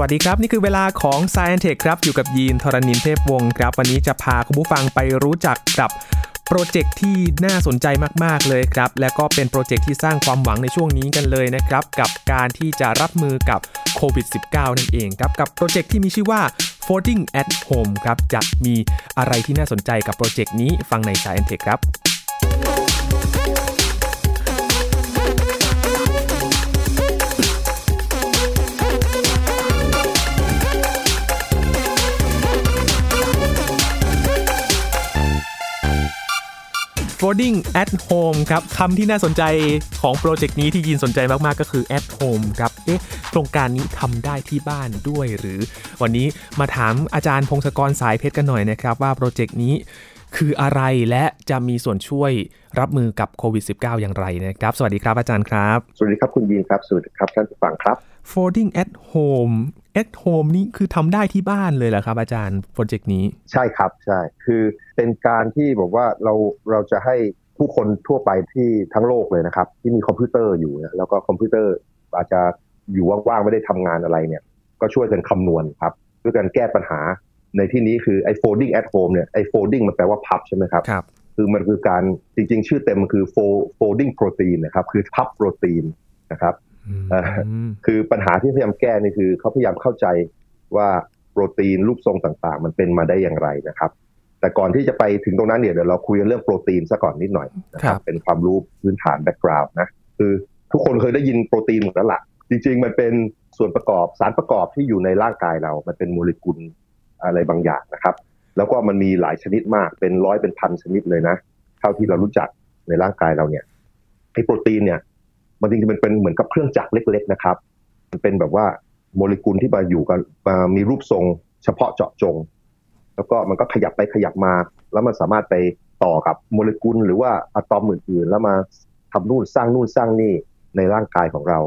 วัสดีครับ นี่คือเวลาของ s c i e n Tech ครับ อยู่กับยีนทรณินเทพวงศ์ครับ วันนี้จะพาคุณผู้ฟังไปรู้จักกับโปรเจกต์ที่น่าสนใจมาก ๆ เลยครับ และก็เป็นโปรเจกต์ที่สร้างความหวังในช่วงนี้กันเลยนะครับ กับการที่จะรับมือกับโควิด -19 นั่นเองครับ กับโปรเจกต์ที่มีชื่อว่า Folding at Home ครับจะมีอะไรที่น่าสนใจกับโปรเจกต์นี้ฟังใน s c i e n Tech ครับ Folding at Home ครับคำที่น่าสนใจของโปรเจกต์นี้ที่ยินสนใจมากๆก็คือ at home ครับเอ๊ะโครงการนี้ทำได้ที่บ้านด้วยหรือ วันนี้มาถามอาจารย์พงศกรสายเพชรกันหน่อยนะครับ ว่าโปรเจกต์นี้คืออะไรและจะมีส่วนช่วยรับมือกับโควิด -19 อย่างไรนะครับ สวัสดีครับอาจารย์ครับ สวัสดีครับคุณยีนครับ สวัสดีครับท่านผู้ฟังครับ Folding at Home at Home นี่คือทำได้ที่บ้านเลยเหรอครับ อาจารย์โปรเจกต์นี้ ใช่ครับใช่ คือเป็นการที่บอกว่าเราเราจะให้ผู้คนทั่วไปที่ทั้งโลกเลยนะครับ ที่มีคอมพิวเตอร์อยู่เนี่ยแล้วก็คอมพิวเตอร์อาจจะอยู่ว่างๆไม่ได้ทำงานอะไรเนี่ย ก็ช่วยกันคำนวณครับด้วยการแก้ปัญหาในที่นี้คือไอ้ folding at home เนี่ยไอ้ folding มันแปลว่าพับใช่ไหมครับครับ คือมันคือการจริงๆ ชื่อเต็มมันคือ fold- folding protein นะครับ คือพับโปรตีนนะครับเอ่อ คือปัญหาที่พยายามแก้นี่คือเขาพยายามเข้าใจว่าโปรตีนรูปทรงต่างๆ มันเป็นมาได้อย่างไรนะครับ แต่ก่อนที่จะไปถึงตรงนั้นเนี่ยเดี๋ยวเราคุยกันเรื่องโปรตีนซะก่อนนิดหน่อยนะคครัรับบเป็นความรู้พื้นฐานแบ็กกราวน์นะคือทุกคนเคยได้ยินโปรตีนหมดแล้วล่ะจริง ๆ มันเป็นส่วนประกอบสารประกอบที่อยู่ในร่างกายเรา มันเป็นโมเลกุลอะไรบางอย่างนะครับ แล้วก็มันมีหลายชนิดมากเป็นร้อยเป็นพันชนิดเลยนะ เท่าที่เรารู้จักในร่างกายเราเนี่ยไอ้โปรตีนเนี่ย มันจริงๆมันเป็นเหมือนกับเครื่องจักรเล็ก ๆ นะครับ มันเป็นแบบว่าโมเลกุลที่มาอยู่กันมามีรูปทรง เฉพาะเจาะจง แล้วก็มันก็ขยับไปขยับมา แล้วมันสามารถไปต่อกับโมเลกุลหรือว่าอะตอมอื่นๆ แล้วมาทำนู่นสร้างนู่นสร้างนี่ในร่างกายของเรา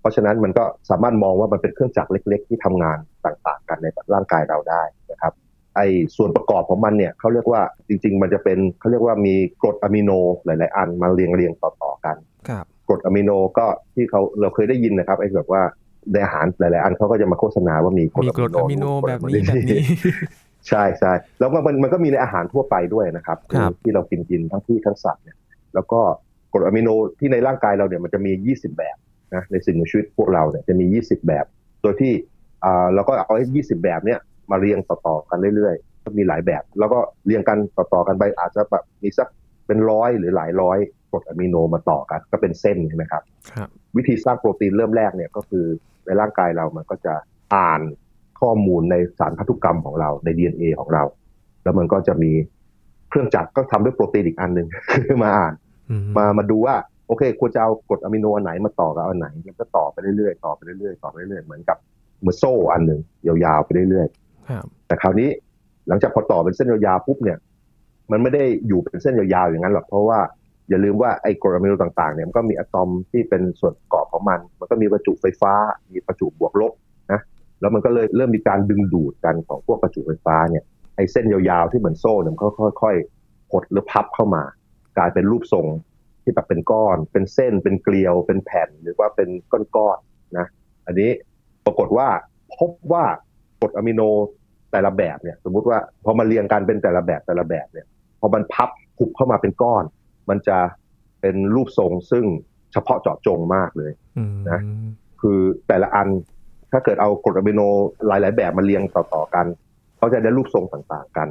เพราะฉะนั้นมันก็สามารถมองว่ามันเป็นเครื่องจักรเล็ก ๆ ที่ทำงานต่างๆ กันในร่างกายเราได้นะครับไอ้ส่วนประกอบของมันเนี่ยเขาเรียกว่าจริง ๆ มันจะเป็นเขาเรียกว่ามีกรดอะมิโนหลาย ๆ อันมาเรียงเรียงต่อๆกันครับ อะมิโนก็ที่เขาเราเคยได้ยินนะครับไอ้แบบว่าในอาหารหลายๆ อันเขาก็จะมาโฆษณาว่ามีกรดมีอะกรดอะมิโนแบบนี้แบบนี้ใช่ใช่แล้วก็มันมันก็มีในอาหารทั่วไปด้วยนะครับครับ ที่เรากินกินทั้งพืชทั้งสัตว์เนี่ยแล้วก็กรดอะมิโนที่ในร่างกายเราเนี่ยมันจะมี 20 แบบนะในสิ่งมีชีวิตพวกเราเนี่ยจะมี 20 แบบ โดยที่อ่าเราก็เอาไอ้20แบบเนี่ยมาเรียงต่อๆกันเรื่อยๆก็มีหลายแบบ แล้วก็เรียงกันต่อๆกันไปอาจจะแบบมีสักเป็นร้อยหรือหลายร้อย กรดอะมิโนมาต่อกัน ก็เป็นเส้นใช่ไหมครับครับ วิธีสร้างโปรตีนเริ่มแรกเนี่ยก็คือในร่างกายเรามันก็จะอ่านข้อมูลในสารพันธุกรรมของเราใน DNA ของเรา แล้วมันก็จะมีเครื่องจักรก็ทำด้วยโปรตีนอีกอันหนึ่งคือมาอ่านอืมามาดูว่าโอเคควรจะเอากรดอะมิโนอันไหนมาต่อกับอันไหนแล้วก็ต่อไปเรื่อยๆต่อไปเรื่อยๆต่อไปเรื่อยๆเหมือนกับเหมือนโซ่อันหนึ่งยาวๆไปเรื่อยๆครับแต่คราวนี้หลังจากพอต่อเป็นเส้นยาวๆปุ๊บเนี่ย มันไม่ได้อยู่เป็นเส้นยาวๆอย่างนั้นหรอกเพราะว่า อย่าลืมว่าไอ้กรดอะมิโนต่างๆเนี่ยมันก็มีอะตอมที่เป็นส่วนประกอบของมัน มันก็มีประจุไฟฟ้า มีประจุบวกลบนะแล้วมันก็เลยเริ่มมีการดึงดูดกันของพวกประจุไฟฟ้าเนี่ยไอ้เส้นยาวๆที่เหมือนโซ่เนี่ยมันก็ค่อยๆหดหรือพับเข้ามา กลายเป็นรูปทรงที่แบบเป็นก้อน เป็นเส้นเป็นเกลียว เป็นแผ่นหรือว่าเป็นก้อนๆนะอันนี้ปรากฏว่าพบว่ากรดอะมิโนแต่ละแบบเนี่ยสมมุติว่าพอมาเรียงกันเป็นแต่ละแบบแต่ละแบบเนี่ยพอมันพับหุบเข้ามาเป็นก้อน มันจะเป็นรูปทรงซึ่งเฉพาะเจาะจงมากเลยอืมนะคือแต่ละอันถ้าเกิดเอากรดอะมิโนหลาย ๆ แบบมาเรียงต่อๆกันเขาจะได้รูปทรงต่างๆกัน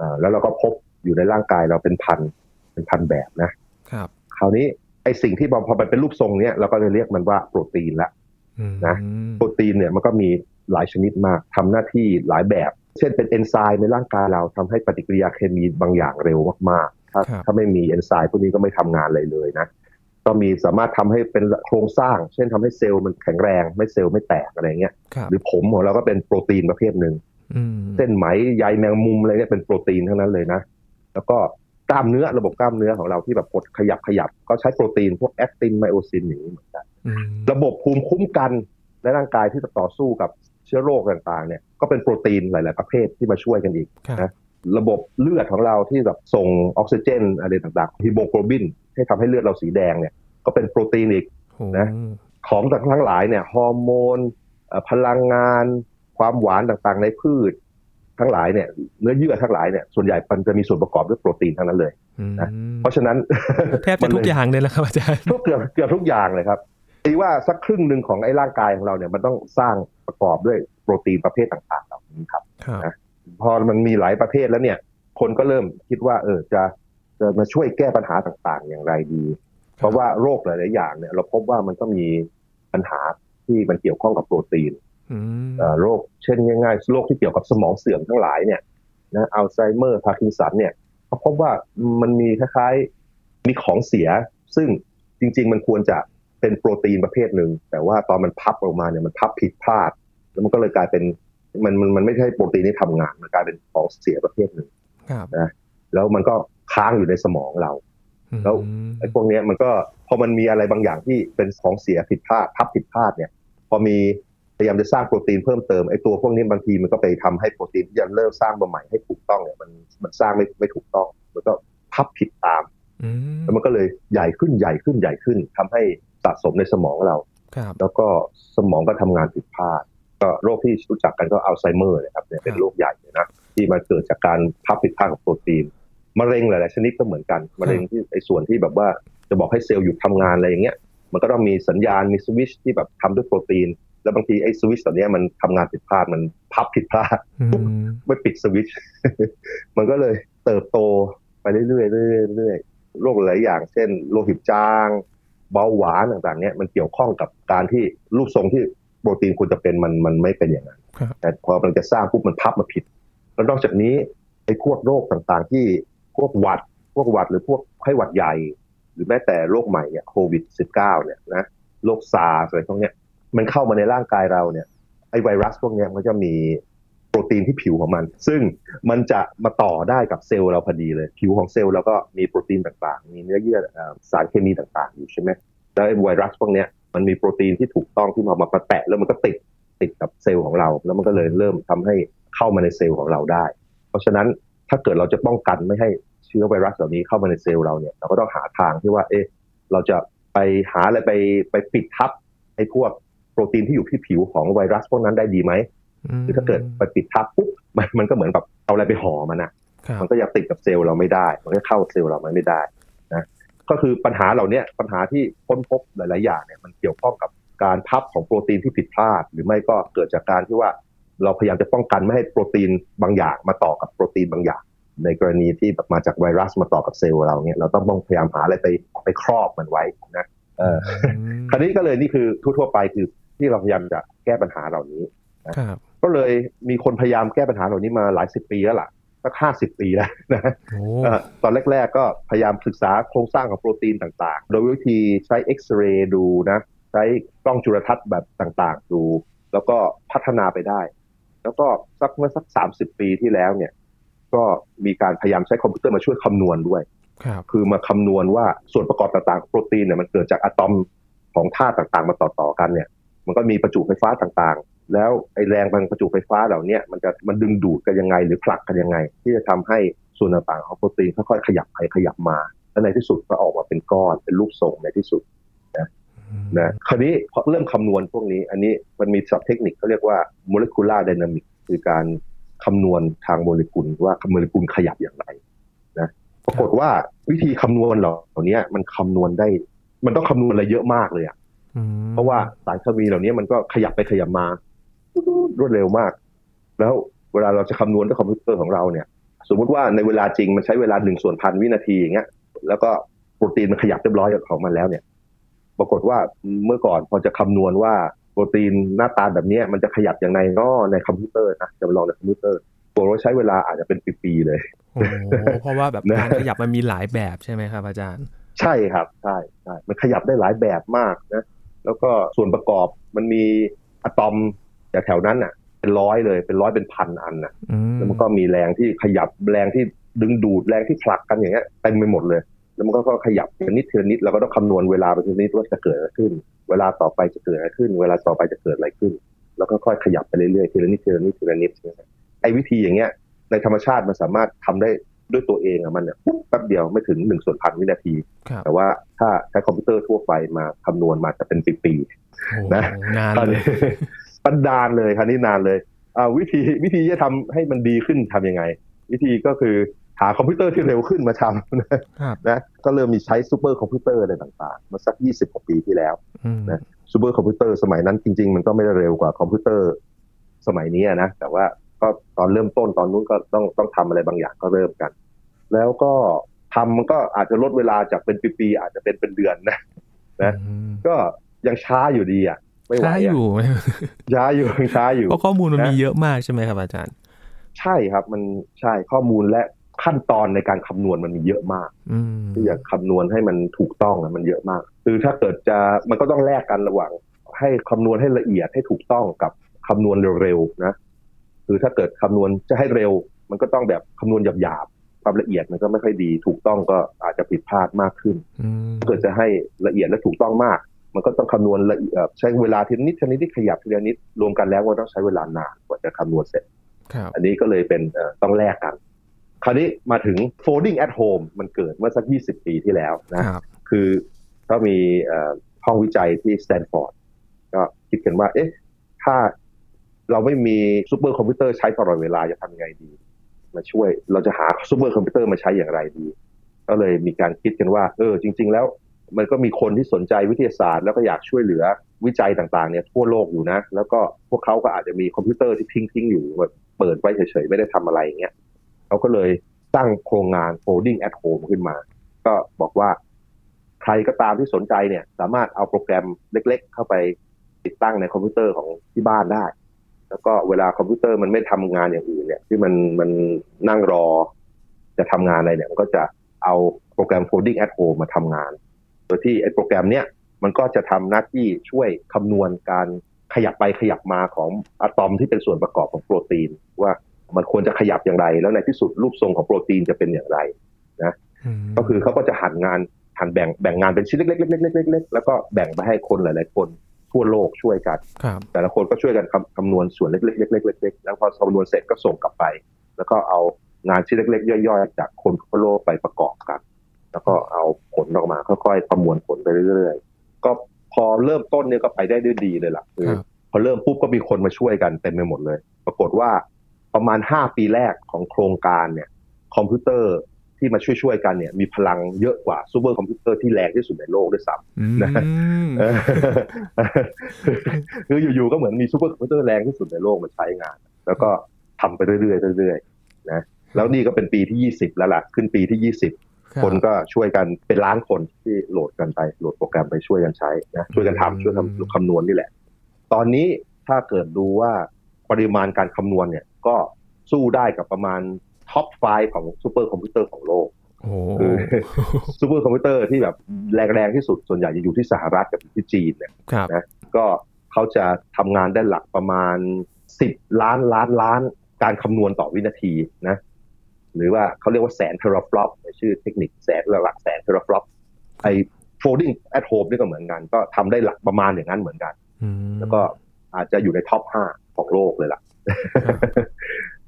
อ่าแล้วเราก็พบอยู่ในร่างกายเราเป็นพันเป็นพันแบบนะครับ คราวนี้ไอสิ่งที่พอพอมันเป็นรูปทรงเนี้ยเราก็จะเรียกมันว่าโปรตีนละอืมนะโปรตีนเนี่ยมันก็มีหลายชนิดมากทำหน้าที่หลายแบบ เช่นเป็นเอนไซม์ในร่างกายเราทำให้ปฏิกิริยาเคมีบางอย่างเร็วมากๆ ถ้าครับถ้าไม่มีเอนไซม์พวกนี้ก็ไม่ทำงานเลยเลยนะก็มีสามารถทำให้เป็นโครงสร้าง เช่นทำให้เซลล์มันแข็งแรง ไม่เซลล์ไม่แตกอะไรเงี้ยครับหรือผมของเราก็เป็นโปรตีนประเภทหนึ่งอืมเส้นไหมใยแมงมุมอะไรเนี่ยเป็นโปรตีนทั้งนั้นเลยนะ แล้วก็กล้ามเนื้อระบบกล้ามเนื้อของเราที่แบบกดขยับขยับ ก็ใช้โปรตีนพวก actin myosin อย่างนี้เหมือนกันอืมระบบภูมิคุ้มกันในร่างกายที่จะต่อสู้กับเชื้อโรคต่างๆ เนี่ยก็เป็นโปรตีนหลาย ๆ ประเภทที่มาช่วยกันอีกครับนะ ระบบเลือดของเราที่แบบส่งออกซิเจนอะไรต่างๆฮีโมโกลบินให้ทำให้เลือดเราสีแดงเนี่ยก็เป็นโปรตีนอีกโอ้นะของต่างทั้งหลายเนี่ยฮอร์โมนเอ่อพลังงาน ความหวานต่างๆ ในพืช ทั้งหลายเนี่ยเนื้อเยื่อทั้งหลายเนี่ยส่วนใหญ่มันจะมีส่วนประกอบด้วยโปรตีนทั้งนั้นเลยอืมนะเพราะฉะนั้นแทบจะทุกอย่างเลยแล้วครับอาจารย์ทุกเกือบเกือบทุกอย่างเลยครับตีว่าสักครึ่งหนึ่งของไอ้ร่างกายของเราเนี่ยมันต้องสร้างประกอบด้วยโปรตีนประเภทต่างๆเหล่านี้ครับครับนะ พอมันมีหลายประเภทแล้วเนี่ย คนก็เริ่มคิดว่า เออจะจะมาช่วยแก้ปัญหาต่างๆ อย่างไรดี เพราะว่าโรคหลายๆอย่างเนี่ย เราพบว่ามันก็มีปัญหาที่มันเกี่ยวข้องกับโปรตีนอืมเอ่อโรคเช่นง่ายๆโรคที่เกี่ยวกับสมองเสื่อมทั้งหลายเนี่ยนะอัลไซเมอร์พาร์กินสันเนี่ยเขาพบว่ามันมีคล้ายๆมีของเสีย ซึ่งจริง ๆ มันควรจะเป็นโปรตีนประเภทหนึ่งแต่ว่าตอนมันพับออกมาเนี่ยมันพับผิดพลาด แล้วมันก็เลยกลายเป็น มันมันมันไม่ใช่โปรตีนที่ทำงานมันกลายเป็นของเสียประเภทหนึ่งครับแล้วมันก็ค้างอยู่ในสมองเรา แล้วอืมไอ้พวกเนี้ยมันก็พอมันมีอะไรบางอย่างที่เป็นของเสียผิดพลาดพับผิดพลาดเนี่ย พอมีพยายามจะสร้างโปรตีนเพิ่มเติมไอ้ตัวพวกนี้บางทีมันก็ไปทำให้โปรตีนที่จะเริ่มสร้างมาใหม่ให้ถูกต้องเนี่ยมันมันสร้างไม่ไม่ถูกต้องมันก็พับผิดตามอืมแล้วมันก็เลยใหญ่ขึ้นใหญ่ขึ้นใหญ่ขึ้นทำให้สะสมในสมองเราครับแล้วก็สมองก็ทำงานผิดพลาด ก็โรคที่รู้จักกันก็อัลไซเมอร์นะครับเนี่ยเป็นโรคใหญ่เลยนะที่มันเกิดจากการพับผิดพลาดของโปรตีนมะเร็งหลายๆชนิดก็เหมือนกันมะเร็งที่ไอ้ส่วนที่แบบว่าจะบอกให้เซลล์หยุดทำงานอะไรอย่างเงี้ยมันก็ต้องมีสัญญาณมีสวิตชที่แบบทำด้วยโปรตีน แล้วบางทีไอ้สวิตชตัวเนี้ยมันทำงานผิดพลาดมันพับผิดพลาดอืมไม่ปิดสวิตชมันก็เลยเติบโตไปเรื่อยๆเรื่อยๆเรื่อยๆโรคหลายอย่าง เช่นโลหิตจาง เบาหวานต่างๆ เนี่ยมันเกี่ยวข้องกับการที่รูปทรงที่ โปรตีนควรจะเป็นมันมันไม่เป็นอย่างนั้นครับแต่พอมันจะสร้างปุ๊บมันพับมาผิด แล้วนอกจากนี้ไอ้พวกโรคต่างๆ ที่พวกหวัด พวกหวัดหรือพวกไข้หวัดใหญ่ หรือแม้แต่โรคใหม่เนี่ยโควิด -19 เนี่ยนะโรคซาร์อะไรพวกเนี้ยมันเข้ามาในร่างกายเราเนี่ยไอ้ไวรัสพวกเนี้ยมันจะมีโปรตีนที่ผิวของมัน ซึ่งมันจะมาต่อได้กับเซลล์เราพอดีเลย ผิวของเซลล์เราก็มีโปรตีนต่างๆ มีเนื้อเยื่อเอ่อสารเคมีต่างๆ อยู่ใช่ไหมแล้วไอ้ไวรัสพวกเนี้ย มันมีโปรตีนที่ถูกต้องที่มามาแตะแล้วมันก็ติดติดกับเซลล์ของเรา แล้วมันก็เลยเริ่มทำให้เข้ามาในเซลล์ของเราได้ เพราะฉะนั้นถ้าเกิดเราจะป้องกันไม่ให้เชื้อไวรัสเหล่านี้เข้ามาในเซลล์เราเนี่ยเราก็ต้องหาทางที่ว่าเอ๊ะเราจะไปหาอะไรไปไปปิดทับไอ้พวกโปรตีนที่อยู่ที่ผิวของไวรัสพวกนั้นได้ดีไหมหรือถ้าเกิดไปปิดทับปุ๊บมันมันก็เหมือนกับเอาอะไรไปห่อมันนะครับมันก็ยังติดกับเซลล์เราไม่ได้ มันก็เข้าเซลล์เราไม่ได้นะ ก็คือปัญหาเหล่าเนี้ยปัญหาที่ค้นพบหลาย ๆ อย่างเนี่ยมันเกี่ยวข้องกับการพับของโปรตีนที่ผิดพลาด หรือไม่ก็เกิดจากการที่ว่าเราพยายามจะป้องกันไม่ให้โปรตีนบางอย่างมาต่อกับโปรตีนบางอย่าง ในกรณีที่แบบมาจากไวรัสมาต่อกับเซลล์เราเนี่ยเราต้องต้องพยายามหาอะไรไปไปครอบมันไว้นะเออมคราวนี้ก็เลยนี่คือทั่วๆไปคือที่เราพยายามจะแก้ปัญหาเหล่านี้ครับก็เลยมีคนพยายามแก้ปัญหาเหล่านี้มาหลายสิบปีแล้วล่ะ สักห้าสิบปีแล้วนะโอ้เอ่อตอนแรก ๆ ก็พยายามศึกษาโครงสร้างของโปรตีนต่างๆ โดยวิธีใช้เอ็กซเรย์ดูนะ ใช้กล้องจุลทรรศน์แบบต่างๆ ดู แล้วก็พัฒนาไปได้ แล้วก็สักเมื่อสักสามสิบปีที่แล้วเนี่ย ก็มีการพยายามใช้คอมพิวเตอร์มาช่วยคำนวณด้วยครับคือมาคำนวณว่าส่วนประกอบต่างๆของโปรตีนเนี่ยมันเกิดจากอะตอมของธาตุต่างๆ มาต่อๆกันเนี่ย มันก็มีประจุไฟฟ้าต่างๆ แล้วไอแรงพลังประจุไฟฟ้าเหล่าเนี้ยมันจะมันดึงดูดกันยังไง หรือผลักกันยังไง ที่จะทำให้ส่วนต่างๆของโปรตีนค่อยๆขยับไปขยับมาแล้วในที่สุดก็ออกมาเป็นก้อนเป็นรูปทรงในที่สุดนะคราวนี้พอเริ่มคำนวณพวกนี้ อันนี้มันมีศัพท์เทคนิคเขาเรียกว่า molecular dynamics คือการคำนวณทางโมเลกุลว่าโมเลกุลขยับอย่างไรนะปรากฏว่าวิธีคำนวณเหล่านี้มันคำนวณได้ มันต้องคำนวณอะไรเยอะมากเลยอะอืมเพราะว่าสารเคมีเหล่านี้มันก็ขยับไปขยับมา รวดเร็วมาก แล้วเวลาเราจะคำนวณด้วยคอมพิวเตอร์ของเราเนี่ย สมมุติว่าในเวลาจริงมันใช้เวลาหนึ่งส่วนพันวินาทีอย่างเงี้ย แล้วก็โปรตีนมันขยับเรียบร้อยของมันแล้วเนี่ย ปรากฏว่าเมื่อก่อนพอจะคำนวณว่าโปรตีนหน้าตาแบบเนี้ยมันจะขยับอย่างไรก็ในคอมพิวเตอร์นะจะลองในคอมพิวเตอร์ตัวเราใช้เวลาอาจจะเป็นปีๆเลยโอ้เพราะว่าแบบนะการขยับมันมีหลายแบบใช่ไหมครับอาจารย์ ใช่ครับใช่ใช่มันขยับได้หลายแบบมากนะ แล้วก็ส่วนประกอบมันมีอะตอม จากแถวนั้นน่ะ เป็นร้อยเลยเป็นร้อยเป็นพันอันน่ะอืมแล้วมันก็มีแรงที่ขยับแรงที่ดึงดูดแรงที่ผลักกันอย่างเงี้ยเต็มไปหมดเลย แล้วมันก็ก็ขยับทีละนิดทีละนิดเราก็ต้องคำนวณเวลาไปทีละนิดว่าจะเกิดอะไรขึ้น เวลาต่อไปจะเกิดอะไรขึ้น เวลาต่อไปจะเกิดอะไรขึ้น แล้วก็ค่อยขยับไปเรื่อยๆทีละนิดทีละนิดทีละนิดใช่ไหมครับไอ้วิธีอย่างเงี้ย ในธรรมชาติมันสามารถทำได้ด้วยตัวเองอะมันเนี่ยปุ๊บแป๊บเดียวไม่ถึงหนึ่งส่วนพันวินาทีครับแต่ว่าถ้าใช้คอมพิวเตอร์ทั่วไปมาคำนวณมาจะเป็นปีๆโอ้นะนานเลยคราวเลนี้ ยปันดานเลยคราวนี้นานเลยอ่าวิธีวิธีจะทำให้มันดีขึ้นทำยังไง วิธีก็คือหาคอมพิวเตอร์ที่เร็วขึ้นมาทำนะครับนะก็เริ่มมีใช้ซูเปอร์คอมพิวเตอร์อะไรต่างๆ มาสักยี่สิบกว่าปีที่แล้วอืมนะซูเปอร์คอมพิวเตอร์สมัยนั้นจริง ๆ มันก็ไม่ได้เร็วกว่าคอมพิวเตอร์สมัยนี้นะแต่ว่าก็ตอนเริ่มต้นตอนนู้นก็ต้องต้องทำอะไรบางอย่างก็เริ่มกัน แล้วก็ทำมันก็อาจจะลดเวลาจากเป็นปีๆอาจจะเป็นเป็นเดือนนะนะอืมก็ยังช้าอยู่ดีอะ ไม่ไหวช้าอะอยู่ช้าอยู่ยังช้าอยู่เพราะข้อมูลมันนะมีเยอะมากใช่ไหมครับอาจารย์ ใช่ครับมันใช่ข้อมูลและขั้นตอนในการคำนวณมันมีเยอะมากอืมที่จะคำนวณให้มันถูกต้องอะมันเยอะมาก คือถ้าเกิดจะมันก็ต้องแลกกันระหว่าง ให้คำนวณให้ละเอียดให้ถูกต้องกับคำนวณเร็วๆนะคือถ้าเกิดคำนวณจะให้เร็ว มันก็ต้องแบบคำนวณหยาบๆความละเอียดมันก็ไม่ค่อยดี ถูกต้องก็อาจจะผิดพลาดมากขึ้นอืมถ้าเกิดจะให้ละเอียดและถูกต้องมาก มันก็ต้องคำนวณละเอียดใช้เวลาทีละนิดทีละนิดที่ขยับทีละนิดรวมกันแล้วก็ต้องใช้เวลานานกว่าจะคำนวณเสร็จครับอันนี้ก็เลยเป็นเอ่อต้องแลกกัน คราวนี้มาถึง folding at home มันเกิดเมื่อสัก 20 ปีที่แล้วนะครับคือก็มีเอ่อห้องวิจัยที่สแตนฟอร์ดก็คิดกันว่า เอ๊ะ ถ้าเราไม่มีซูเปอร์คอมพิวเตอร์ใช้ตลอดเวลาจะทำยังไงดี มาช่วยเราจะหาซูเปอร์คอมพิวเตอร์มาใช้อย่างไรดี ก็เลยมีการคิดกันว่า เออ จริง ๆ แล้ว มันก็มีคนที่สนใจวิทยาศาสตร์ แล้วก็อยากช่วยเหลือวิจัยต่างๆเนี่ยทั่วโลกอยู่นะ แล้วก็พวกเขาก็อาจจะมีคอมพิวเตอร์ที่ทิ้งๆอยู่แบบเปิดไว้เฉยๆไม่ได้ทำอะไรอย่างเงี้ยเขาก็เลยตั้งโครงงาน folding at home ขึ้นมา ก็บอกว่าใครก็ตามที่สนใจเนี่ย สามารถเอาโปรแกรมเล็ก ๆ เข้าไปติดตั้งในคอมพิวเตอร์ของที่บ้านได้ แล้วก็เวลาคอมพิวเตอร์มันไม่ทำงานอย่างอื่นเนี่ย ที่มันมันนั่งรอ จะทำงานอะไรเนี่ยมันก็จะเอาโปรแกรม folding at home มาทำงาน โดยที่ไอ้โปรแกรมเนี้ยมันก็จะทำหน้าที่ช่วยคำนวณการขยับไปขยับมาของอะตอมที่เป็นส่วนประกอบของโปรตีน ว่ามันควรจะขยับอย่างไร แล้วในที่สุดรูปทรงของโปรตีนจะเป็นอย่างไรมก็คือเขาก็จะหันงานหันแบ่งแบ่งงานเป็นชิ้นเล็กๆๆๆๆๆแล้วก็แบ่งไปให้คนหลาย ๆ คนทั่วโลกช่วยกันครับแต่ละคนก็ช่วยกันคำคำนวณส่วนเล็กๆเล็กๆเล็กๆแล้วพอคำนวณเสร็จก็ส่งกลับไป แล้วก็เอางานชิ้นเล็กๆย่อยๆ จากคนทั่วโลกไปประกอบกัน แล้วก็เอาผลออกมาค่อยๆประมวลผลไปเรื่อยๆ ก็พอเริ่มต้นเนี่ยก็ไปได้ด้วยดีเลยล่ะคือครับพอเริ่มปุ๊บก็มีคนมาช่วยกันเต็มไปหมดเลย ปรากฏว่าประมาณห้าปีแรกของโครงการเนี่ย คอมพิวเตอร์ที่มาช่วยๆกันเนี่ยมีพลังเยอะกว่าซูเปอร์คอมพิวเตอร์ที่แรงที่สุดในโลกด้วยซ้ำอืมนะเออคืออยู่ๆก็เหมือนมีซูเปอร์คอมพิวเตอร์แรงที่สุดในโลกมาใช้งาน แล้วก็ทำไปเรื่อยๆเรื่อยๆนะแล้วนี่ก็เป็นปีที่ยี่สิบแล้วล่ะ ขึ้นปีที่ยี่สิบครับ คนก็ช่วยกันเป็นล้านคนที่โหลดกันไปโหลดโปรแกรมไปช่วยกันใช้นะช่วยกันทำช่วยทำคำนวณนี่แหละ ตอนนี้ถ้าเกิดดูว่าปริมาณการคำนวณเนี่ยก็สู้ได้กับประมาณ top 5ของซูเปอร์คอมพิวเตอร์ของโลกโอ้โหคือซูเปอร์คอมพิวเตอร์ที่แบบแรงๆที่สุดส่วนใหญ่จะอยู่ที่สหรัฐกับที่จีนเนี่ยครับนะก็เขาจะทำงานได้หลักประมาณ10ล้านล้านล้านการคำนวณต่อวินาทีนะ หรือว่าเขาเรียกว่าแสน teraflop ชื่อเทคนิคแสนหลักแสน teraflopไอ้ folding at home นี่ก็เหมือนกัน ก็ทำได้หลักประมาณอย่างนั้นเหมือนกันอืมแล้วก็อาจจะอยู่ใน top 5ของโลกเลยล่ะ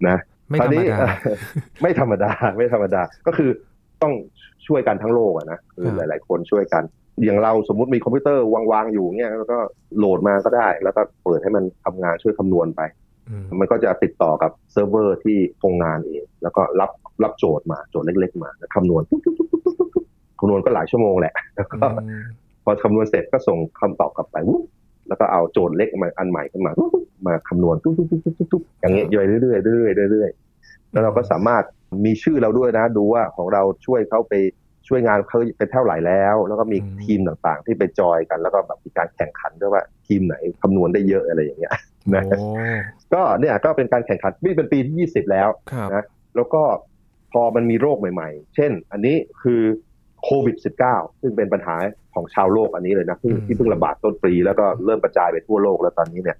นะไม่คธรารวมนี้ดาเอ่อไม่ธรรมดา ไม่ธรรมดา ก็คือต้องช่วยกันทั้งโลกอะนะคือครับหลาย ๆ คนช่วยกัน อย่างเราสมมุติมีคอมพิวเตอร์วางๆอยู่เนี่ยแล้วก็โหลดมาก็ได้ แล้วก็เปิดให้มันทำงานช่วยคำนวณไปอื มมันก็จะติดต่อกับเซิร์ฟเวอร์ที่โครงงานเอง แล้วก็รับรับโจทย์มาโจทย์เล็ก ๆ มาแล้วคำนวณตุ๊บๆๆๆๆคำนวณก็หลายชั่วโมงแหละแล้วก็อืมพอคำนวณเสร็จก็ส่งคำตอบกลับไปวุ๊บแล้วก็เอาโจทย์เล็กมาอันใหม่ขึ้นมาวุ๊บมาคำนวณตุ๊บตุ๊บตุ๊บตุ๊บตุ๊บอย่างเงี้ยย่อยเรื่อยๆเรื่อยๆเรื่อยๆแล้วเราก็สามารถมีชื่อเราด้วยนะ ดูว่าของเราช่วยเขาไปช่วยงานเขาเป็นเท่าไหร่แล้ว แล้วก็มีทีมต่างๆ ที่ไปจอยกัน แล้วก็แบบมีการแข่งขันด้วยว่า ทีมไหนคำนวณได้เยอะอะไรอย่างเงี้ยนะโอ้ก็เนี่ยก็เป็นการแข่งขันนี่เป็นปีที่ 20 แล้วครับนะแล้วก็พอมันมีโรคใหม่ๆ เช่น อันนี้คือโควิด -19 ซึ่งเป็นปัญหาของชาวโลกอันนี้เลยนะเพิ่งอืมที่เพิ่งระบาดต้นปีแล้วก็เริ่มกระจายไปทั่วโลกแล้วตอนนี้เนี่ย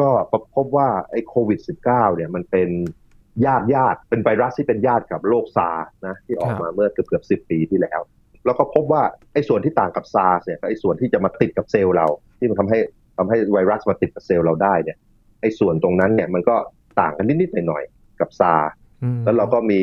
ก็พบว่าไอ้โควิด -19 เนี่ยมันเป็นญาติญาติเป็นไวรัสที่เป็นญาติกับโรคซาร์นะที่ออกมาเมื่อเกือบเกือบสิบปีที่แล้ว แล้วก็พบว่าไอ้ส่วนที่ต่างกับซาร์เนี่ยกับไอ้ส่วนที่จะมาติดกับเซลล์เรา ที่มันทำให้ทำให้ไวรัสมาติดกับเซลล์เราได้เนี่ยไอ้ส่วนตรงนั้นเนี่ยมันก็ต่างกันนิดๆหน่อยๆกับซาร์อืมแล้วเราก็มี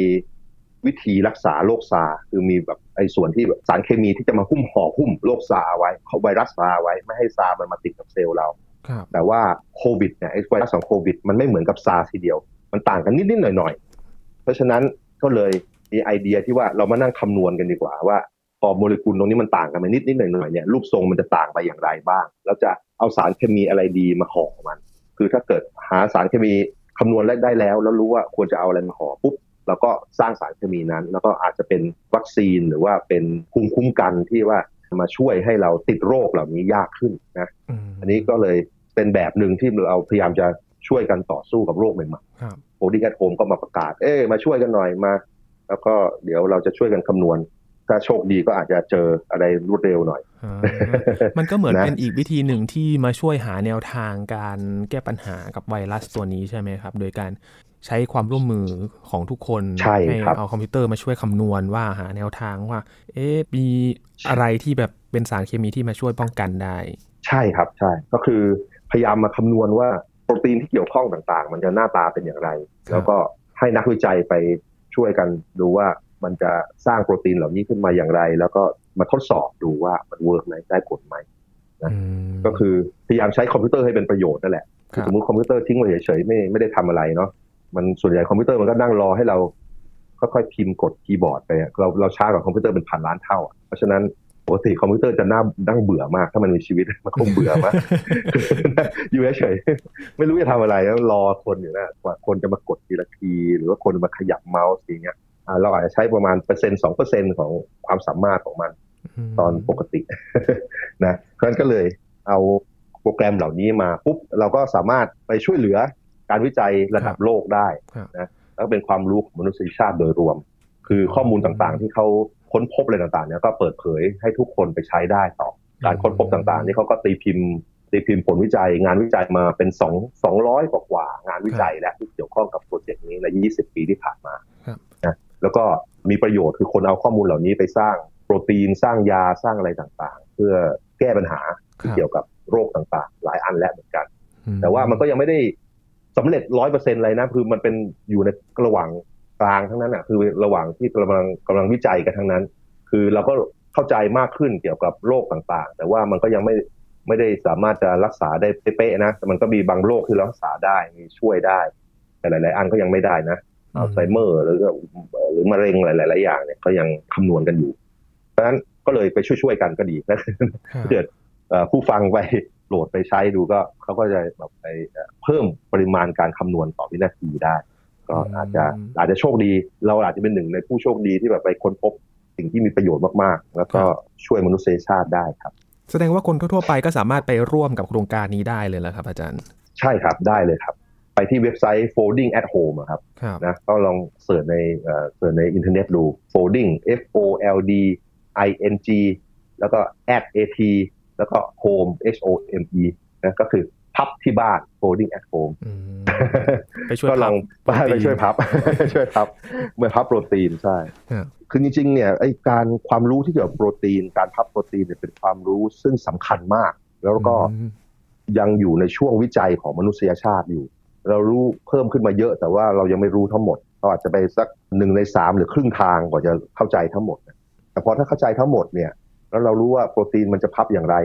วิธีรักษาโรคซาร์คือมีแบบไอ้ส่วนที่แบบสารเคมีที่จะมาหุ้มห่อหุ้มโรคซาร์ไว้เขาไวรัสซาร์ไว้ไม่ให้ซาร์มันมาติดกับเซลล์เราครับแต่ว่าโควิดเนี่ยไอ้ไวรัสของโควิด มันไม่เหมือนกับซาร์ทีเดียว มันต่างกันนิดๆหน่อยๆ เพราะฉะนั้นก็เลยมีไอเดียที่ว่าเรามานั่งคำนวณกันดีกว่าว่า พอโมเลกุลตรงนี้มันต่างกันไปนิดๆหน่อยๆเนี่ยรูปทรงมันจะต่างไปอย่างไรบ้าง แล้วจะเอาสารเคมีอะไรดีมาห่อมัน คือถ้าเกิดหาสารเคมีคำนวณได้แล้ว แล้วรู้ว่าควรจะเอาอะไรมาห่อปุ๊บเราก็สร้างสารเคมีนั้น แล้วก็อาจจะเป็นวัคซีนหรือว่าเป็นภูมิคุ้มกันที่ว่ามาช่วยให้เราติดโรคเหล่านี้ยากขึ้นนะมอันนี้ก็เลยเป็นแบบหนึ่งที่เราพยายามจะช่วยกันต่อสู้กับโรคใหม่ครับๆโอดิแอทโฮมก็มาประกาศ เอ๊ะมาช่วยกันหน่อยมา แล้วก็เดี๋ยวเราจะช่วยกันคำนวณ ถ้าโชคดีก็อาจจะเจออะไรรวดเร็วหน่อยอ่ามันก็เหมือนนะเป็นอีกวิธีหนึ่งที่มาช่วยหาแนวทางการแก้ปัญหากับไวรัสตัวนี้ใช่ไหมครับ โดยการใช้ความร่วมมือของทุกคนใช่ครับเอาคอมพิวเตอร์มาช่วยคำนวณว่าหาแนวทางว่า เอ๊ะมีอะไรที่แบบเป็นสารเคมีที่มาช่วยป้องกันได้ ใช่ครับใช่ก็คือพยายามมาคำนวณว่าโปรตีนที่เกี่ยวข้องต่างๆ มันจะหน้าตาเป็นอย่างไรครับแล้วก็ให้นักวิจัยไปช่วยกันดูว่า มันจะสร้างโปรตีนเหล่านี้ขึ้นมาอย่างไร แล้วก็มาทดสอบดูว่ามัน work ไหมได้ผลไหมนะอืมก็คือพยายามใช้คอมพิวเตอร์ให้เป็นประโยชน์นั่นแหละครับสมมติคอมพิวเตอร์ทิ้งไว้เฉยๆไม่ไม่ได้ทำอะไรเนาะมันส่วนใหญ่คอมพิวเตอร์มันก็นั่งรอให้เราค่อยๆพิมพ์กดคีย์บอร์ดไปอะเราเราช้ากว่าคอมพิวเตอร์เป็นพันล้านเท่าอะเพราะฉะนั้นปกติคอมพิวเตอร์จะน่านั่งเบื่อมาก ถ้ามันมีชีวิตมันคงเบื่อมากอยู่เฉยๆไม่รู้จะทำอะไรแล้วรอคนอยู่นะกว่าคนจะมากดทีละที หรือว่าคนมาขยับเมาส์อย่างเงี้ยอ่า เราอาจจะใช้ประมาณเปอร์เซ็นต์สองเปอร์เซ็นของความสามารถของมันมตอนปกตินะเพราะฉะนั้นก็เลยเอาโปรแกรมเหล่านี้มาปุ๊บเราก็สามารถไปช่วยเหลือการวิจัยระดับโลกได้ครับนะแล้วเป็นความรู้ของมนุษยชาติโดยรวม คือข้อมูลต่างๆ ที่เขาค้นพบอะไรต่างๆเนี่ยก็เปิดเผยให้ทุกคนไปใช้ได้ต่อ การค้นพบต่างๆ นี่เขาก็ตีพิมพ์ตีพิมพ์ผลวิจัย งานวิจัยมาเป็นสองสองร้อยกว่าๆงานวิจัยและที่เกี่ยวข้องกับโปรเจกต์นี้ใน20ปีที่ผ่านมาครับนะ แล้วก็มีประโยชน์คือคนเอาข้อมูลเหล่านี้ไปสร้างโปรตีนสร้างยาสร้างอะไรต่างๆ เพื่อแก้ปัญหาที่เกี่ยวกับโรคต่างๆ หลายอันแล้วเหมือนกันอืแต่ว่ามันก็ยังไม่ได้สำเร็จร้อยเปอร์เซ็นต์เลยนะคือมันเป็นอยู่ในระหว่างกลางทั้งนั้นอะคือระหว่างที่กำลังกำลังวิจัยกันทั้งนั้น คือเราก็เข้าใจมากขึ้นเกี่ยวกับโรคต่างๆ แต่ว่ามันก็ยังไม่ไม่ได้สามารถจะรักษาได้เป๊ะๆนะแต่มันก็มีบางโรคที่รักษาได้มีช่วยได้ แต่หลาย ๆ อันก็ยังไม่ได้นะ อัลไซเมอร์หรือหรือมะเร็งหลาย ๆ อย่างเนี่ยก็ยังคำนวณกันอยู่ เพราะฉะนั้นก็เลยไปช่วย ๆ กันก็ดีนะครับถ้าเกิดเอ่อผู้ฟังไปโหลดไปใช้ดูก็เขาก็จะแบบไปเอ่อเพิ่มปริมาณการคำนวณต่อวินาทีได้ ก็อาจจะอืมอาจจะโชคดี เราอาจจะเป็นหนึ่งในผู้โชคดีที่แบบไปค้นพบสิ่งที่มีประโยชน์มาก ๆ แล้วก็ช่วยมนุษยชาติได้ครับ แสดงว่าคนทั่ว ๆ ไปก็สามารถไปร่วมกับโครงการนี้ได้เลยแล้วครับ อาจารย์ ใช่ครับได้เลยครับ ไปที่เว็บไซต์ folding at home อะครับครับนะก็ลอง search ในเอ่อ search ในอินเทอร์เน็ตดู folding f o l d i n g แล้วก็ at a t แล้วก็ home h o m e นะก็คือพับที่บ้าน folding at home อืมไปช่วยก็ลองพับโปรตีนไปช่วยพับ ช่วยพับเมื่อพับโปรตีนใช่ครับคือจริงๆเนี่ยไอการความรู้ที่เกี่ยวกับโปรตีน การพับโปรตีนเนี่ยเป็นความรู้ซึ่งสำคัญมาก แล้วก็อืมยังอยู่ในช่วงวิจัยของมนุษยชาติอยู่ เรารู้เพิ่มขึ้นมาเยอะ แต่ว่าเรายังไม่รู้ทั้งหมดเราอาจจะไปสักหนึ่งในสามหรือครึ่งทางกว่าจะเข้าใจทั้งหมดนะแต่พอถ้าเข้าใจทั้งหมดเนี่ยแล้วเรารู้ว่าโปรตีนมันจะพับอย่างไร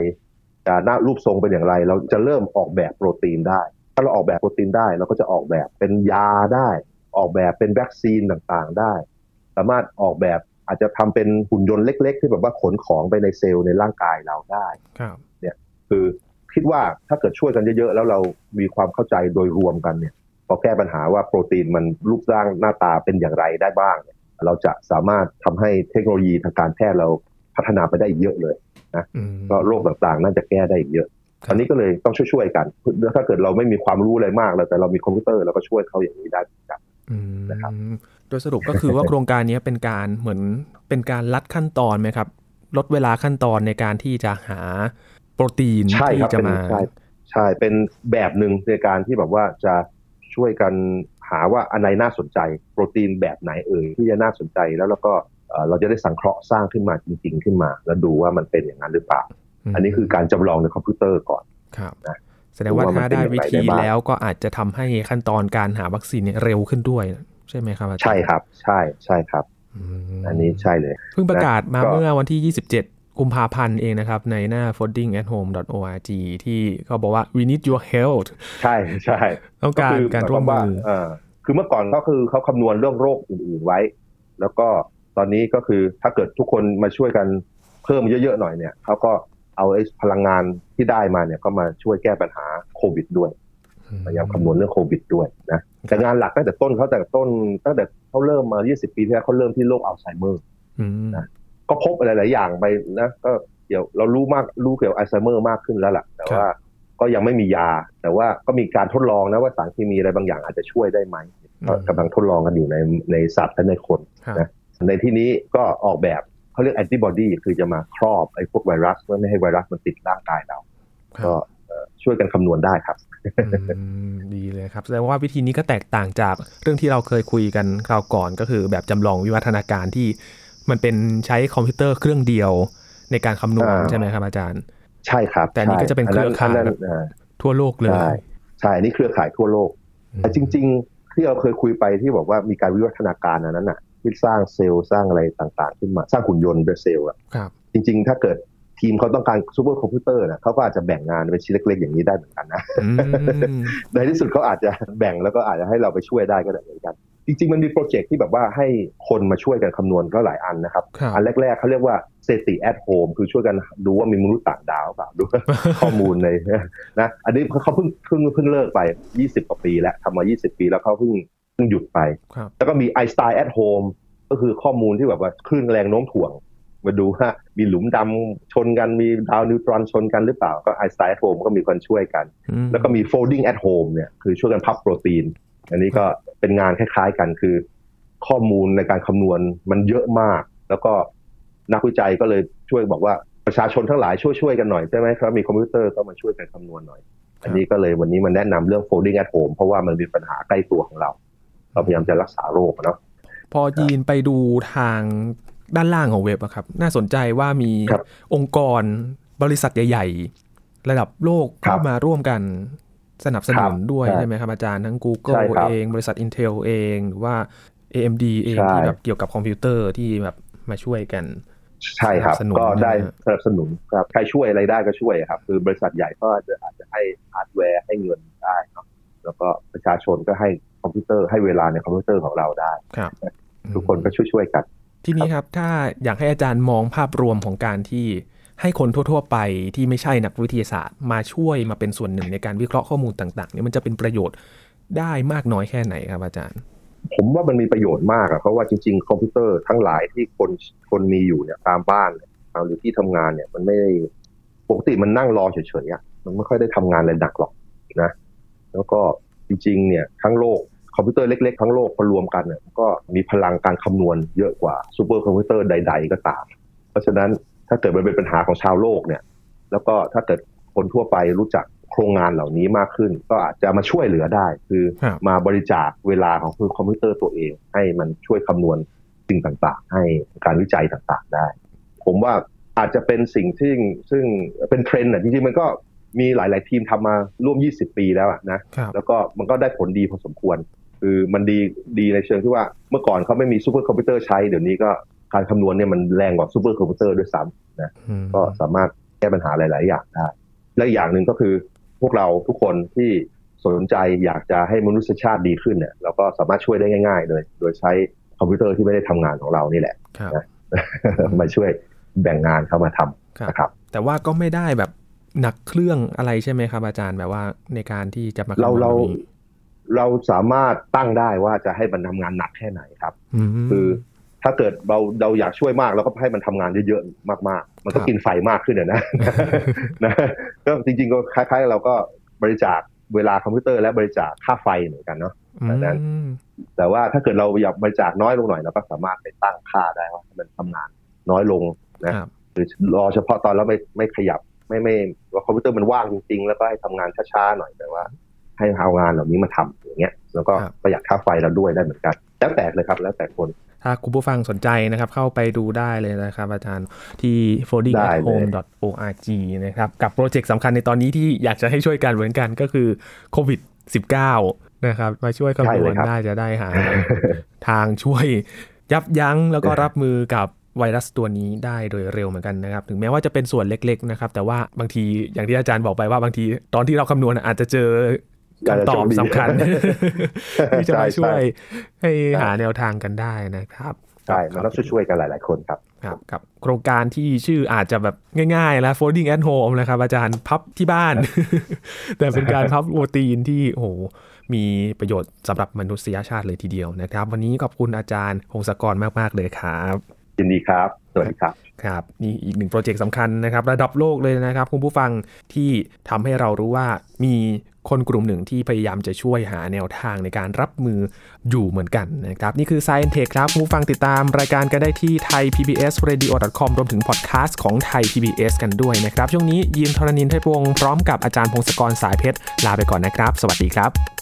จะหน้ารูปทรงเป็นอย่างไร เราจะเริ่มออกแบบโปรตีนได้ ถ้าเราออกแบบโปรตีนได้เราก็จะออกแบบเป็นยาได้ ออกแบบเป็นวัคซีนต่างๆได้ สามารถออกแบบอาจจะทำเป็นหุ่นยนต์เล็ก ๆ ที่แบบว่าขนของไปในเซลล์ในร่างกายเราได้ครับคือ คิดว่าถ้าเกิดช่วยกันเยอะๆแล้วเรามีความเข้าใจโดยรวมกันเนี่ยพอแก้ปัญหาว่าโปรตีนมันรูปร่างหน้าตาเป็นอย่างไรได้บ้างเนี่ยเราจะสามารถทำให้เทคโนโลยีทางการแพทย์เราพัฒนาไปได้อีกเยอะเลยอืมก็โรคต่างๆ น่าจะแก้ได้อีกเยอะครับอันนี้ก็เลยต้องช่วยๆกันถ้าเกิดเราไม่มีความรู้อะไรมากแล้วแต่เรามีคอมพิวเตอร์เราก็ช่วยเขาอย่างนี้ได้เหมือนกันอืมนะครับโดยสรุปก็คือว่าโครงการนี้เป็นการเหมือนเป็นการลัดขั้นตอนไหมครับ ลดเวลาขั้นตอนในการที่จะหา โปรตีนใช่ที่ครับจะเป็นมาใช่ใช่เป็นแบบหนึ่งในการที่แบบว่าจะช่วยกันหาว่าอันไหนน่าสนใจ โปรตีนแบบไหนเอ่ยที่จะน่าสนใจแล้วแล้วก็เอ่อเราจะได้สังเคราะห์สร้างขึ้นมาจริง ๆ ขึ้นมา แล้วดูว่ามันเป็นอย่างนั้นหรือเปล่า อันนี้คือการจำลองในคอมพิวเตอร์ก่อนครับนะแสดงว่าดูว่ามันถ้าได้เป็นอย่างไรวิธีได้บ้างแล้วก็อาจจะทำให้ขั้นตอนการหาวัคซีนเนี่ยเร็วขึ้นด้วย ใช่ไหมครับอาจารย์ใช่ครับ ใช่ใช่ครับอืมอันนี้ใช่เลย เพิ่งประกาศมาก็เมื่อวันที่ 27 กุมภาพันธ์เองนะครับ ในหน้า foldingathome.org ที่เขาบอกว่า we need your help ใช่ใช่ต้องการการร่วมมือเออคือเมื่อก่อนก็คือเขาคำนวณเรื่องโรคอื่นๆไว้ แล้วก็ตอนนี้ก็คือถ้าเกิดทุกคนมาช่วยกันเพิ่มเยอะๆหน่อยเนี่ยเขาก็เอาไอ้พลังงานที่ได้มาเนี่ยก็มาช่วยแก้ปัญหาโควิดด้วยพยายามคำนวณเรื่องโควิดด้วยนะแต่งานหลักตั้งแต่ต้นเขาแต่ต้นตั้งแต่เขาเริ่มมา 20 ปีที่แล้วเขาเริ่มที่โรคอัลไซเมอร์อืมนะ ก็พบหลาย ๆ อย่างไปนะก็เดี๋ยวเรารู้มากรู้เกี่ยวกับอัลไซเมอร์มากขึ้นแล้วล่ะแต่ว่าก็ยังไม่มียา แต่ว่าก็มีการทดลองนะว่าสารเคมีอะไรบางอย่างอาจจะช่วยได้ไหมก็กำลังทดลองกันอยู่ในในสัตว์และในคนครับนะในที่นี้ก็ออกแบบเขาเรียกแอนติบอดีคือจะมาครอบไอ้พวกไวรัสเพื่อไม่ให้ไวรัสมันติดร่างกายเราครับก็เอ่อช่วยกันคำนวณได้ครับอืมดีเลยครับแสดงว่าวิธีนี้ก็แตกต่างจากเรื่องที่เราเคยคุยกันคราวก่อนก็คือแบบจำลองวิวัฒนาการที่ มันเป็นใช้คอมพิวเตอร์เครื่องเดียวในการคำนวณอ่าใช่ไหมครับอาจารย์ ใช่ครับ แต่อันนี้ก็จะเป็นเครือข่ายนนั้นอ่าทั่วโลกเลย ใช่ใช่อันนี้เครือข่ายทั่วโลก แต่จริง ๆ ที่เราเคยคุยไปที่บอกว่ามีการวิวัฒนาการอันนั้นน่ะ ที่สร้างเซลล์สร้างอะไรต่างๆ ขึ้นมาสร้างหุ่นยนต์ด้วยเซลล์อะครับจริง ๆ ถ้าเกิดทีมเขาต้องการซูเปอร์คอมพิวเตอร์นะเขาก็อาจจะแบ่งงานเป็นชิ้นเล็กๆอย่างนี้ได้เหมือนกันนะอืมในที่สุดเขาอาจจะแบ่งแล้วก็อาจจะให้เราไปช่วยได้ก็ได้เหมือนกัน จริงๆ มันมี project ที่แบบว่าให้คนมาช่วยกันคำนวณก็หลายอันนะครับครับ อันแรก ๆเขาเรียกว่า SETI@home คือช่วยกันดูว่ามีมนุษย์ต่างดาวเปล่าดูข้อมูลในนะอันนี้เขาเพิ่งเพิ่งเพิ่งเลิกไป 20กว่าปีแล้วทำมา 20 ปีแล้วเขาเพิ่งเพิ่งหยุดไปครับแล้วก็มี Einstein@Home ก็คือข้อมูลที่แบบว่าคลื่นแรงโน้มถ่วง มาดูว่ามีหลุมดำชนกันมีดาวนิวตรอนชนกันหรือเปล่าก็ Einstein@Home ก็มีคนช่วยกันอืมแล้วก็มี folding at home เนี่ยคือช่วยกันพับโปรตีน อันนี้ก็เป็นงานคล้ายๆกันคือ ข้อมูลในการคำนวณมันเยอะมาก แล้วก็นักวิจัยก็เลยช่วยบอกว่าประชาชนทั้งหลายช่วยๆกันหน่อยใช่ไหมครับมีคอมพิวเตอร์ก็มาช่วยกันคำนวณหน่อย อันนี้ก็เลยวันนี้มันแนะนำเรื่อง folding at home เพราะว่ามันมีปัญหาใกล้ตัวของเราเราพยายามจะรักษาโรคอะเนาะพอยีนไปดูทางด้านล่างของเว็บอะครับ น่าสนใจว่ามีครับองค์กรบริษัทใหญ่ ๆ ระดับโลกครัเข้ามาร่วมกัน สนับสนุนครับด้วยใช่ใช่ไหมครับอาจารย์ทั้งใช่ Google ครับเอง บริษัท Intel เองหรือว่า AMD เองใช่ที่แบบเกี่ยวกับคอมพิวเตอร์ที่แบบมาช่วยกันใช่ครับสนับสนุนก็ได้นะฮะสนับสนุนครับใครช่วยอะไรได้ก็ช่วยครับ คือบริษัทใหญ่ก็อาจจะอาจจะให้ฮาร์ดแวร์ให้เงินได้เนาะแล้วก็ประชาชนก็ให้คอมพิวเตอร์ให้เวลาในคอมพิวเตอร์ของเราได้ครับทุกคนก็ช่วยๆกัน ทีนี้ครับถ้าอยากให้อาจารย์มองภาพรวมของการที่ ให้คนทั่ว ๆ ไปที่ไม่ใช่นักวิทยาศาสตร์ มาช่วยมาเป็นส่วนหนึ่งในการวิเคราะห์ข้อมูลต่างๆเนี่ยมันจะเป็นประโยชน์ได้มากน้อยแค่ไหนครับอาจารย์ ผมว่ามันมีประโยชน์มากอะเพราะว่าจริง ๆ คอมพิวเตอร์ทั้งหลายที่คนคนมีอยู่เนี่ยตามบ้านเนี่ยหรือที่ทำงานเนี่ยมันไม่ปกติมันนั่งรอเฉยๆอะมันไม่ค่อยได้ทำงานอะไรหนักหรอกนะ แล้วก็จริง ๆ เนี่ยทั้งโลกคอมพิวเตอร์เล็ก ๆ ทั้งโลกพอรวมกันเนี่ยก็มีพลังการคำนวณเยอะกว่าซูเปอร์คอมพิวเตอร์ใด ๆ ก็ตาม เพราะฉะนั้น ถ้าเกิดมันเป็นปัญหาของชาวโลกเนี่ย แล้วก็ถ้าเกิดคนทั่วไปรู้จักโครงงานเหล่านี้มากขึ้น ก็อาจจะมาช่วยเหลือได้ คือครับมาบริจาคเวลาของคือคอมพิวเตอร์ตัวเอง ให้มันช่วยคำนวณสิ่งต่างๆ ให้การวิจัยต่างๆได้ ผมว่าอาจจะเป็นสิ่งที่ซึ่งเป็นเทรนด์อะจริงๆมันก็มีหลาย ๆ ทีมทำมาร่วม 20 ปีแล้วอะนะครับแล้วก็มันก็ได้ผลดีพอสมควร คือมันดีดีในเชิงที่ว่าเมื่อก่อนเขาไม่มีซูเปอร์คอมพิวเตอร์ใช้ เดี๋ยวนี้ก็ การคำนวณเนี่ยมันแรงกว่าซูเปอร์คอมพิวเตอร์ด้วยซ้ำนะอืมก็สามารถแก้ปัญหาหลาย ๆ อย่างได้ และอีกอย่างหนึ่งก็คือพวกเราทุกคนที่สนใจอยากจะให้มนุษยชาติดีขึ้นเนี่ยเราก็สามารถช่วยได้ง่ายๆเลยโดยใช้คอมพิวเตอร์ที่ไม่ได้ทำงานของเรานี่แหละครับนะมาช่วยแบ่งงานเข้ามาทำครับนะครับ แต่ว่าก็ไม่ได้แบบหนักเครื่องอะไรใช่ไหมครับอาจารย์แบบว่าในการที่จะมาเราคำนวณเราแบบนี้เราสามารถตั้งได้ว่าจะให้มันทำงานหนักแค่ไหนครับมคือ ถ้าเกิดเราเราอยากช่วยมากเราก็ให้มันทำงานเยอะๆมากๆ มันก็ครับกินไฟมากขึ้นอะนะนะก็จริงๆก็คล้ายๆ เราก็บริจาคเวลาคอมพิวเตอร์และบริจาคค่าไฟเหมือนกันเนาะแบบนั้นอืมแต่ว่าถ้าเกิดเราอยากบริจาคน้อยลงหน่อยเราก็สามารถไปตั้งค่าได้ว่าให้มันทำงานน้อยลงนะครับหรือรอเฉพาะตอนแล้วไม่ไม่ขยับไม่ไม่ว่าคอมพิวเตอร์มันว่างจริงๆ แล้วก็ให้ทำงานช้าๆหน่อยแต่ว่า ให้เอางานเหล่านี้มาทำอย่างเงี้ย แล้วก็ครับประหยัดค่าไฟเราด้วยได้เหมือนกัน แล้วแต่เลยครับ แล้วแต่คน ถ้าคุณผู้ฟังสนใจนะครับ เข้าไปดูได้เลยนะครับอาจารย์ที่ foldingathome.org นะครับกับโปรเจกต์สำคัญในตอนนี้ที่อยากจะให้ช่วยกันเหมือนกันก็คือโควิด -19 นะครับ มาช่วยคำนวณได้จะได้หา ทางช่วยยับยั้งแล้วก็รับมือกับไวรัสตัวนี้ได้โดยเร็วเหมือนกันนะครับ ถึงแม้ว่าจะเป็นส่วนเล็ก ๆ นะครับ แต่ว่าบางทีอย่างที่อาจารย์บอกไปว่าบางทีตอนที่เราคำนวณอาจจะเจอ คำตอบสำคัญที่จะมาช่วยให้หาแนวทางกันได้นะครับใช่มันต้องช่วยๆกันหลาย ๆ คนครับครับกับโครงการที่ชื่ออาจจะแบบง่ายๆแล้ว folding at home นะครับอาจารย์พับที่บ้าน แต่เป็นการพับโปรตีนที่โอ้โหมีประโยชน์สำหรับมนุษยชาติเลยทีเดียวนะครับ วันนี้ขอบคุณอาจารย์พงศกรมาก ๆ เลยครับ ยินดีครับ สวัสดีครับครับนี่อีกหนึ่งโปรเจกต์สำคัญนะครับ ระดับโลกเลยนะครับ คุณผู้ฟังที่ทำให้เรารู้ว่ามีคนกลุ่มหนึ่งที่พยายามจะช่วยหาแนวทางในการรับมืออยู่เหมือนกันนะครับ นี่คือ Science Tech ครับคุณผู้ฟังติดตามรายการกันได้ที่ thaipbsradio.com รวมถึงพอดแคสต์ของไทย PBS กันด้วยนะครับ ช่วงนี้ยินทรณินเทพวงศ์พร้อมกับอาจารย์พงศกรสายเพชร ลาไปก่อนนะครับ สวัสดีครับ